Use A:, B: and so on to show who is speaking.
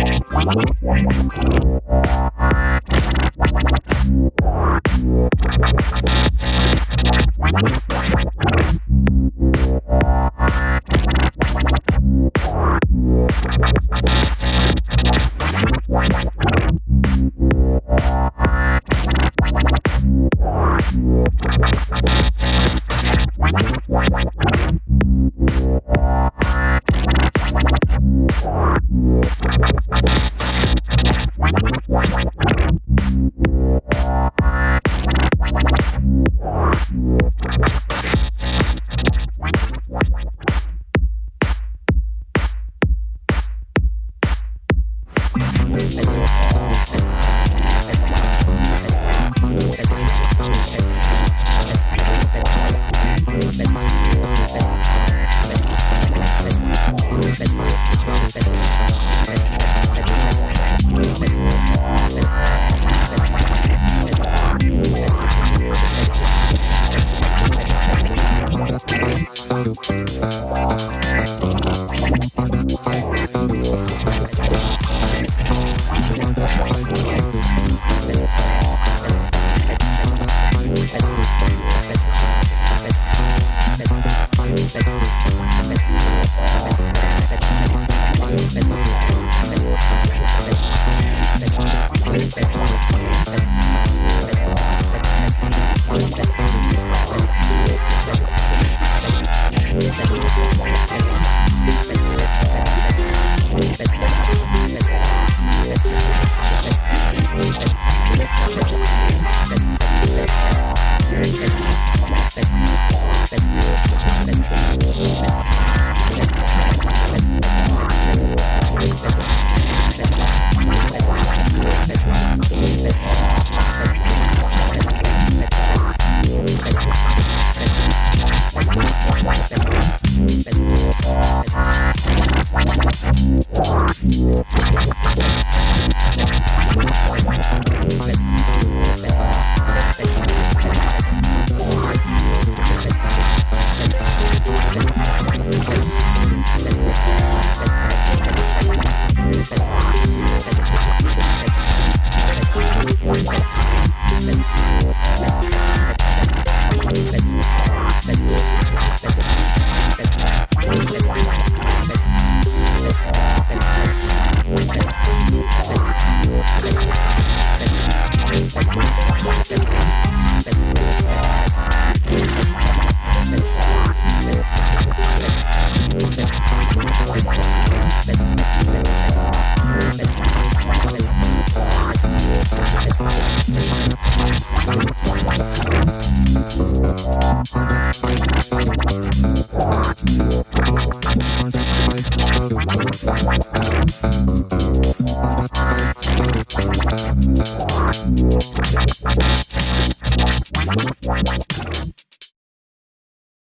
A: Thank you. you.